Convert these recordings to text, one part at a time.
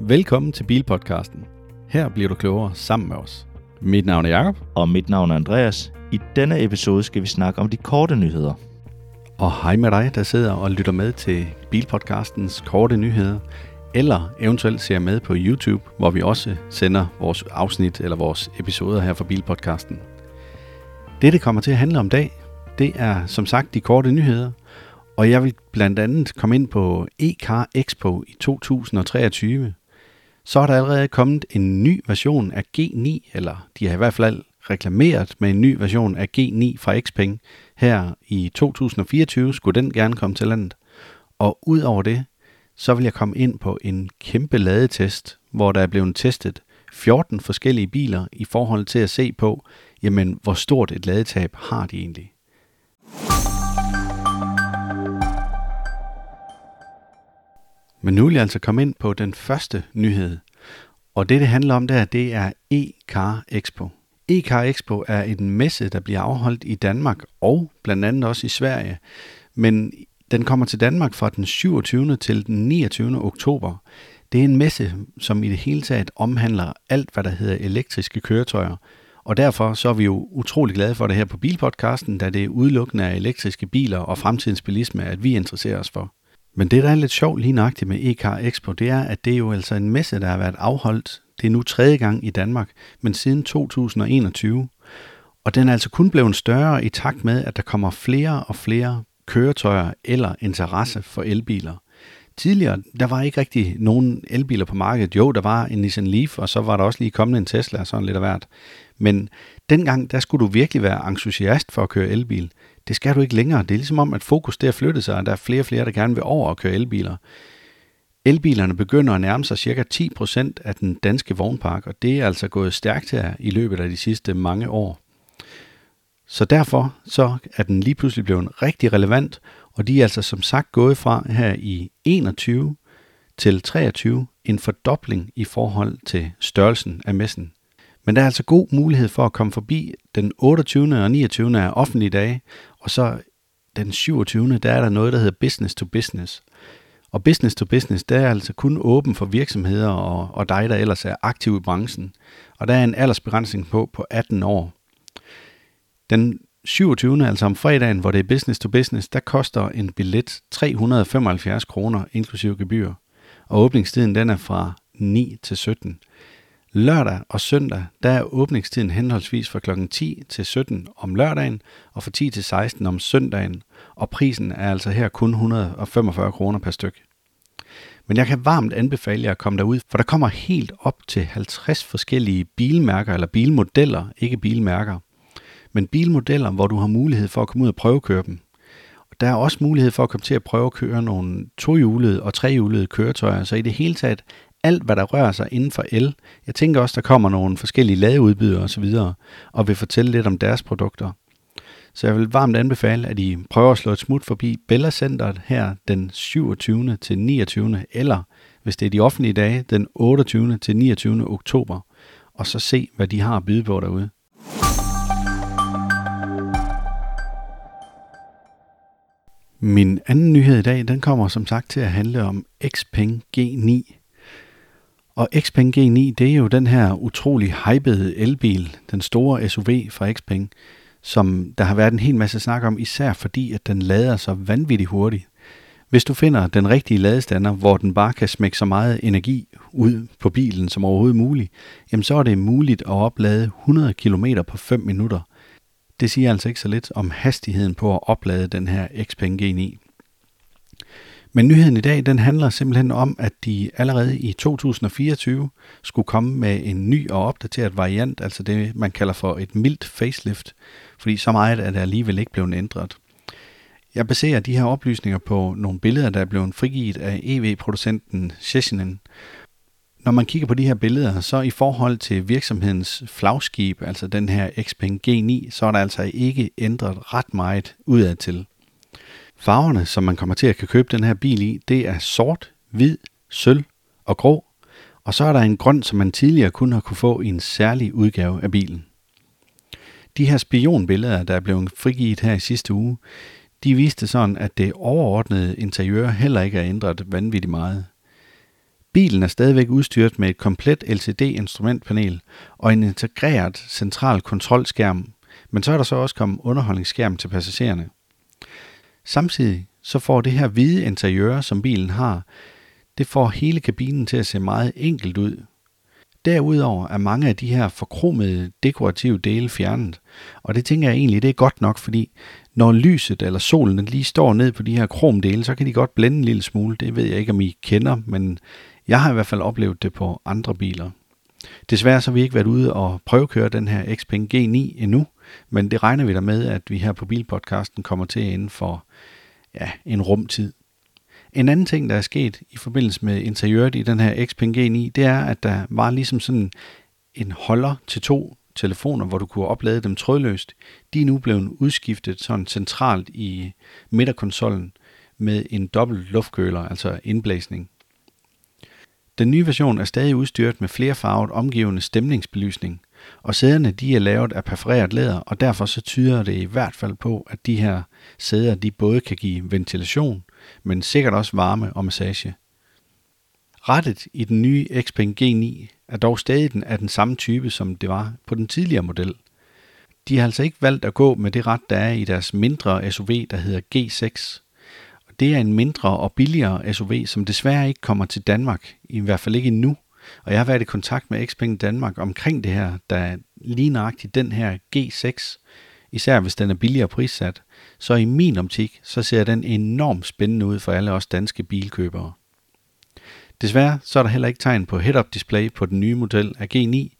Velkommen til Bilpodcasten. Her bliver du klogere sammen med os. Mit navn er Jakob Og mit navn er Andreas. I denne episode skal vi snakke om de korte nyheder. Og hej med dig, der sidder og lytter med til Bilpodcastens korte nyheder, eller eventuelt ser med på YouTube, hvor vi også sender vores afsnit eller vores episoder her fra Bilpodcasten. Det, det kommer til at handle om dag, det er som sagt de korte nyheder, og jeg vil blandt andet komme ind på e-car Expo i 2023. Så er der allerede kommet en ny version af G9, eller de har i hvert fald reklameret med en ny version af G9 fra Xpeng. Her i 2024 skulle den gerne komme til landet. Og ud over det, så vil jeg komme ind på en kæmpe ladetest, hvor der er blevet testet 14 forskellige biler i forhold til at se på, jamen hvor stort et ladetab har de egentlig. Men nu vil jeg altså komme ind på den første nyhed. Og det, det handler om der, det er e-car Expo. E-car Expo er en messe, der bliver afholdt i Danmark og blandt andet også i Sverige. Men den kommer til Danmark fra den 27. til den 29. oktober. Det er en messe, som i det hele taget omhandler alt, hvad der hedder elektriske køretøjer. Og derfor så er vi jo utrolig glade for det her på Bilpodcasten, da det er udelukkende af elektriske biler og fremtidens bilisme, at vi interesserer os for. Men det, der er lidt sjovt lige nøjagtigt med e-car Expo, det er, at det er jo altså en messe, der har været afholdt. Det er nu tredje gang i Danmark, men siden 2021. Og den er altså kun blevet større i takt med, at der kommer flere og flere køretøjer eller interesse for elbiler. Tidligere, der var ikke rigtig nogen elbiler på markedet. Jo, der var en Nissan Leaf, og så var der også lige kommet en Tesla, sådan lidt af hvert. Men dengang, der skulle du virkelig være entusiast for at køre elbil. Det skal du ikke længere. Det er ligesom om, at fokus der flyttet sig, og der er flere og flere, der gerne vil over og køre elbiler. Elbilerne begynder at nærme sig ca. 10% af den danske vognpark, og det er altså gået stærkt her i løbet af de sidste mange år. Så derfor så er den lige pludselig blevet rigtig relevant, og de er altså som sagt gået fra her i 21 til 23 en fordobling i forhold til størrelsen af messen. Men der er altså god mulighed for at komme forbi den 28. og 29. er offentlige dage, og så den 27. der er der noget, der hedder business to business. Og business to business, der er altså kun åben for virksomheder og, og dig, der ellers er aktiv i branchen. Og der er en aldersbegrænsning på på 18 år. Den 27. altså om fredagen, hvor det er business to business, der koster en billet 375 kroner inklusive gebyr. Og åbningstiden den er fra 9 til 17. Lørdag og søndag, der er åbningstiden henholdsvis fra kl. 10 til 17 om lørdagen og fra 10 til 16 om søndagen, og prisen er altså her kun 145 kroner per styk. Men jeg kan varmt anbefale jer at komme derud, for der kommer helt op til 50 forskellige bilmærker eller bilmodeller, ikke bilmærker, men bilmodeller, hvor du har mulighed for at komme ud og prøvekøre dem. Og der er også mulighed for at komme til at prøve at køre nogle tohjulede og trehjulede køretøjer, så i det hele taget alt, hvad der rører sig inden for el. Jeg tænker også, der kommer nogle forskellige ladeudbydere osv., og vil fortælle lidt om deres produkter. Så jeg vil varmt anbefale, at I prøver at slå et smut forbi Bella Centeret her den 27. til 29. eller hvis det er de offentlige dage, den 28. til 29. oktober, og så se, hvad de har at byde på derude. Min anden nyhed i dag, den kommer som sagt til at handle om Xpeng G9. Og Xpeng G9, det er jo den her utrolig hypede elbil, den store SUV fra Xpeng, som der har været en hel masse snak om, især fordi, at den lader så vanvittigt hurtigt. Hvis du finder den rigtige ladestander, hvor den bare kan smække så meget energi ud på bilen som overhovedet muligt, jamen så er det muligt at oplade 100 km på 5 minutter. Det siger altså ikke så lidt om hastigheden på at oplade den her Xpeng G9. Men nyheden i dag, den handler simpelthen om, at de allerede i 2024 skulle komme med en ny og opdateret variant, altså det, man kalder for et mildt facelift, fordi så meget er det alligevel ikke blevet ændret. Jeg baserer de her oplysninger på nogle billeder, der er blevet frigivet af EV-producenten Sheshinen. Når man kigger på de her billeder, så i forhold til virksomhedens flagskib, altså den her Xpeng G9, så er der altså ikke ændret ret meget udadtil. Farverne, som man kommer til at kan købe den her bil i, det er sort, hvid, sølv og grå. Og så er der en grøn, som man tidligere kun har kunne få i en særlig udgave af bilen. De her spionbilleder, der er blevet frigivet her i sidste uge, de viste sådan, at det overordnede interiør heller ikke er ændret vanvittigt meget. Bilen er stadigvæk udstyret med et komplet LCD-instrumentpanel og en integreret central kontrolskærm, men så er der så også kommet underholdningsskærm til passagererne. Samtidig så får det her hvide interiør, som bilen har, det får hele kabinen til at se meget enkelt ud. Derudover er mange af de her forkromede dekorative dele fjernet, og det tænker jeg egentlig, det er godt nok, fordi når lyset eller solen lige står ned på de her kromdele, så kan de godt blænde en lille smule. Det ved jeg ikke, om I kender, men jeg har i hvert fald oplevet det på andre biler. Desværre så har vi ikke været ude og prøvekøre den her Xpeng G9 endnu, men det regner vi da med, at vi her på Bilpodcasten kommer til inden for ja, en rumtid. En anden ting, der er sket i forbindelse med interiøret i den her Xpeng G9, det er, at der var ligesom sådan en holder til to telefoner, hvor du kunne oplade dem trådløst. De er nu blevet udskiftet sådan centralt i midterkonsollen med en dobbelt luftkøler, altså indblæsning. Den nye version er stadig udstyret med flerfarvet omgivende stemningsbelysning, og sæderne de er lavet af perforeret læder, og derfor så tyder det i hvert fald på, at de her sæder de både kan give ventilation, men sikkert også varme og massage. Rettet i den nye Xpeng G9 er dog stadig den, af den samme type, som det var på den tidligere model. De har altså ikke valgt at gå med det ret, der er i deres mindre SUV, der hedder G6. Det er en mindre og billigere SUV, som desværre ikke kommer til Danmark, i hvert fald ikke endnu. Og jeg har været i kontakt med Xpeng Danmark omkring det her, der lige nøjagtigt den her G6, især hvis den er billigere prissat, så i min optik, så ser den enormt spændende ud for alle os danske bilkøbere. Desværre så er der heller ikke tegn på head-up display på den nye model af G9,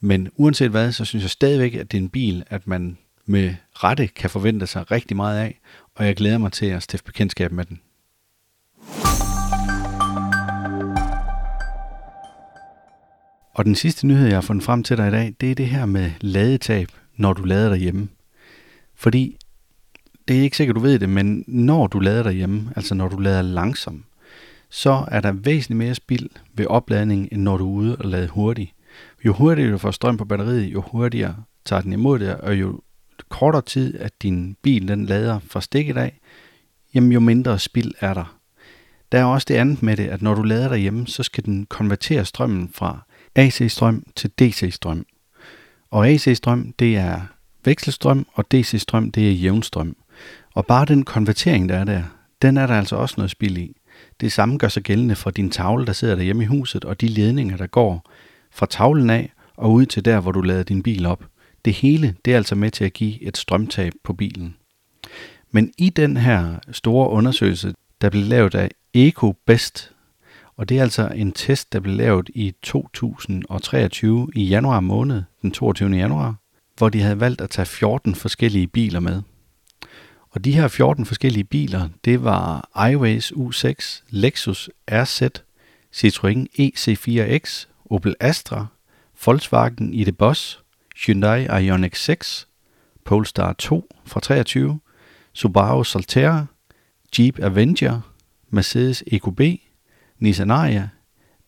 men uanset hvad, så synes jeg stadigvæk, at det er en bil, at man med rette kan forvente sig rigtig meget af, og jeg glæder mig til at stifte bekendtskab med den. Og den sidste nyhed, jeg har fundet frem til dig i dag, det er det her med ladetab, når du lader derhjemme. Fordi det er ikke sikkert, du ved det, men når du lader derhjemme, altså når du lader langsomt, så er der væsentligt mere spild ved opladning, end når du er ude og lader hurtigt. Jo hurtigere du får strøm på batteriet, jo hurtigere tager den imod det, og jo kortere tid, at din bil den lader fra stikket af, jamen jo mindre spild er der. Der er også det andet med det, at når du lader derhjemme, så skal den konvertere strømmen fra AC-strøm til DC-strøm. Og AC-strøm, det er vekselstrøm, og DC-strøm, det er jævnstrøm. Og bare den konvertering, der er der, den er der altså også noget spild i. Det samme gør sig gældende for din tavle, der sidder derhjemme i huset, og de ledninger, der går fra tavlen af og ud til der, hvor du lader din bil op. Det hele, det er altså med til at give et strømtab på bilen. Men i den her store undersøgelse, der blev lavet af EcoBest, og det er altså en test, der blev lavet i 2023 i januar måned, den 22. januar, hvor de havde valgt at tage 14 forskellige biler med. Og de her 14 forskellige biler, det var iWays U6, Lexus RZ, Citroën EC4X, Opel Astra, Volkswagen ID Boss, Hyundai Ioniq 6, Polestar 2 fra 23, Subaru Solterra, Jeep Avenger, Mercedes EQB, Nissan Ariya,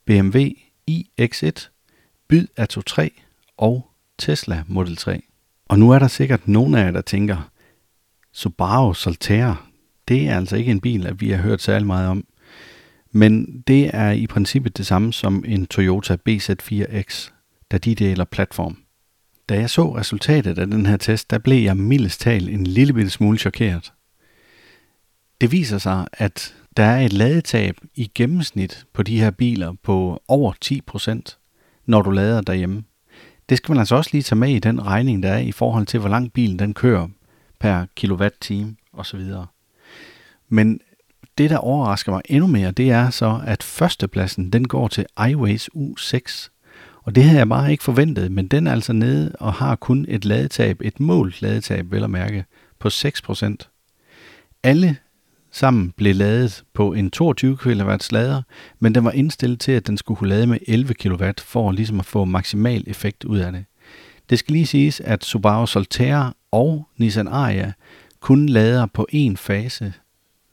BMW iX1, Byd Atto 3 og Tesla Model 3. Og nu er der sikkert nogen af jer, der tænker, Subaru Solterra, det er altså ikke en bil, at vi har hørt særlig meget om. Men det er i princippet det samme som en Toyota BZ4X, da de deler platform. Da jeg så resultatet af den her test, der blev jeg mildest talt en lille bitte smule chokeret. Det viser sig, at der er et ladetab i gennemsnit på de her biler på over 10%, når du lader derhjemme. Det skal man altså også lige tage med i den regning, der er i forhold til, hvor langt bilen den kører per kilowatt-time osv. Men det, der overrasker mig endnu mere, det er så, at førstepladsen den går til iWays U6. Og det havde jeg bare ikke forventet, men den er altså nede og har kun et ladetab, et målt ladetab, vel at mærke, på 6%. Alle sammen blev ladet på en 22 kW lader, men den var indstillet til, at den skulle kunne lade med 11 kW for ligesom at få maksimal effekt ud af det. Det skal lige siges, at Subaru Solterra og Nissan Ariya kun lader på én fase,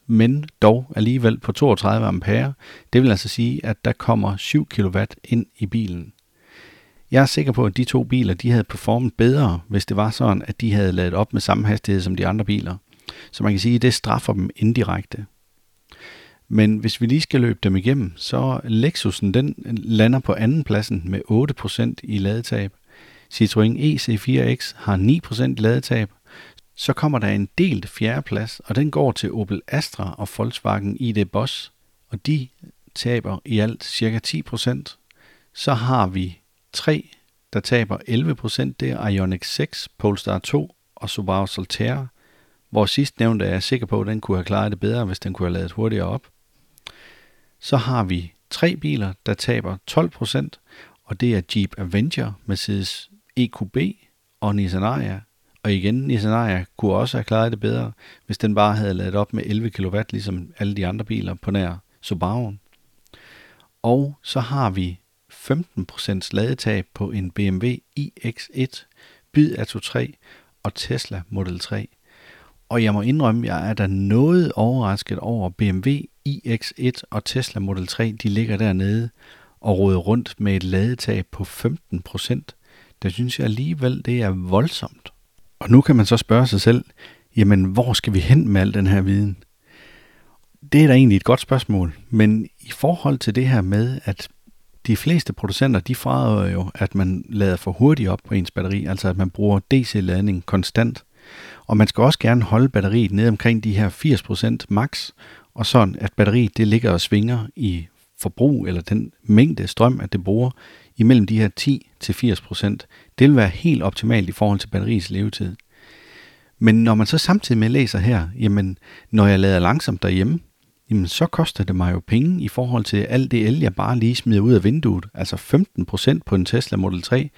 men dog alligevel på 32 ampere. Det vil altså sige, at der kommer 7 kW ind i bilen. Jeg er sikker på, at de to biler de havde performet bedre, hvis det var sådan, at de havde ladet op med samme hastighed som de andre biler. Så man kan sige, at det straffer dem indirekte. Men hvis vi lige skal løbe dem igennem, så Lexusen den lander på anden pladsen med 8% i ladetab. Citroën EC4X har 9% ladetab. Så kommer der en delt fjerdeplads, og den går til Opel Astra og Volkswagen ID Boss, og de taber i alt cirka 10%. Så har vi 3, der taber 11%, det er Ioniq 6, Polestar 2 og Subaru Solterra, hvor sidst nævnte er jeg sikker på, at den kunne have klaret det bedre, hvis den kunne have lavet hurtigere op. Så har vi tre biler, der taber 12%, og det er Jeep Avenger, Mercedes EQB og Nissan Ariya. Og igen, Nissan Ariya kunne også have klaret det bedre, hvis den bare havde ladet op med 11 kW, ligesom alle de andre biler på nær Subaru'en. Og så har vi 15% ladetab på en BMW iX1, Byd Atto 3 og Tesla Model 3. Og jeg må indrømme, at jeg er da noget overrasket over BMW iX1 og Tesla Model 3, de ligger dernede og råder rundt med et ladetab på 15%. Det synes jeg alligevel, det er voldsomt. Og nu kan man så spørge sig selv, jamen hvor skal vi hen med al den her viden? Det er da egentlig et godt spørgsmål, men i forhold til det her med, at de fleste producenter, de fraråder jo, at man lader for hurtigt op på ens batteri, altså at man bruger DC-ladning konstant. Og man skal også gerne holde batteriet ned omkring de her 80% max, og sådan at batteriet det ligger og svinger i forbrug, eller den mængde strøm, at det bruger, imellem de her 10 til 80%. Det vil være helt optimalt i forhold til batteriets levetid. Men når man så samtidig med læser her, jamen når jeg lader langsomt derhjemme, jamen så koster det mig jo penge i forhold til alt det el, jeg bare lige smider ud af vinduet. Altså 15% på en Tesla Model 3,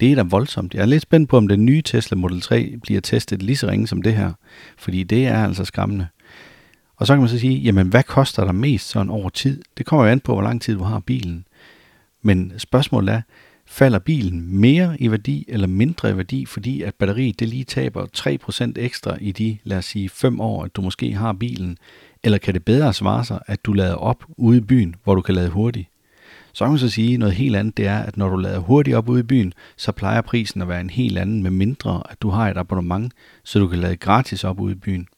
det er da voldsomt. Jeg er lidt spændt på, om den nye Tesla Model 3 bliver testet lige så ringe som det her, fordi det er altså skræmmende. Og så kan man så sige, jamen hvad koster der mest sådan over tid? Det kommer jo an på, hvor lang tid du har bilen. Men spørgsmålet er, falder bilen mere i værdi eller mindre i værdi, fordi at batteriet det lige taber 3% ekstra i de, lad os sige, 5 år, at du måske har bilen, eller kan det bedre svare sig, at du lader op ude i byen, hvor du kan lade hurtigt? Så kan man så sige, noget helt andet, det er, at når du lader hurtigt op ude i byen, så plejer prisen at være en helt anden, med mindre at du har et abonnement, så du kan lade gratis op ude i byen.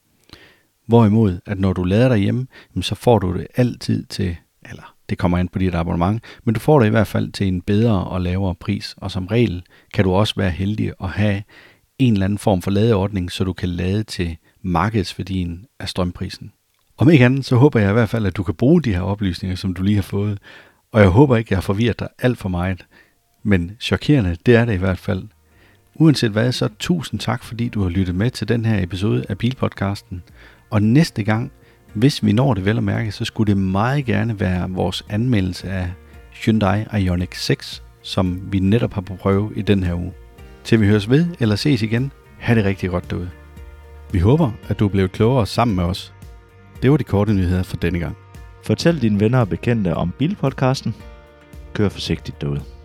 Hvorimod, at når du lader derhjemme, så får du det altid til, eller det kommer an på dit abonnement, men du får det i hvert fald til en bedre og lavere pris, og som regel kan du også være heldig at have en eller anden form for ladeordning, så du kan lade til markedsværdien af strømprisen. Om ikke andet, så håber jeg i hvert fald, at du kan bruge de her oplysninger, som du lige har fået, og jeg håber ikke, jeg har forvirret dig alt for meget, men chokerende, det er det i hvert fald. Uanset hvad, så tusind tak, fordi du har lyttet med til den her episode af Bilpodcasten. Og næste gang, hvis vi når det vel at mærke, så skulle det meget gerne være vores anmeldelse af Hyundai Ioniq 6, som vi netop har på prøve i den her uge. Til vi høres ved eller ses igen, ha' det rigtig godt derude. Vi håber, at du er blevet klogere sammen med os. Det var de korte nyheder for denne gang. Fortæl dine venner og bekendte om Bilpodcasten. Kør forsigtigt derude.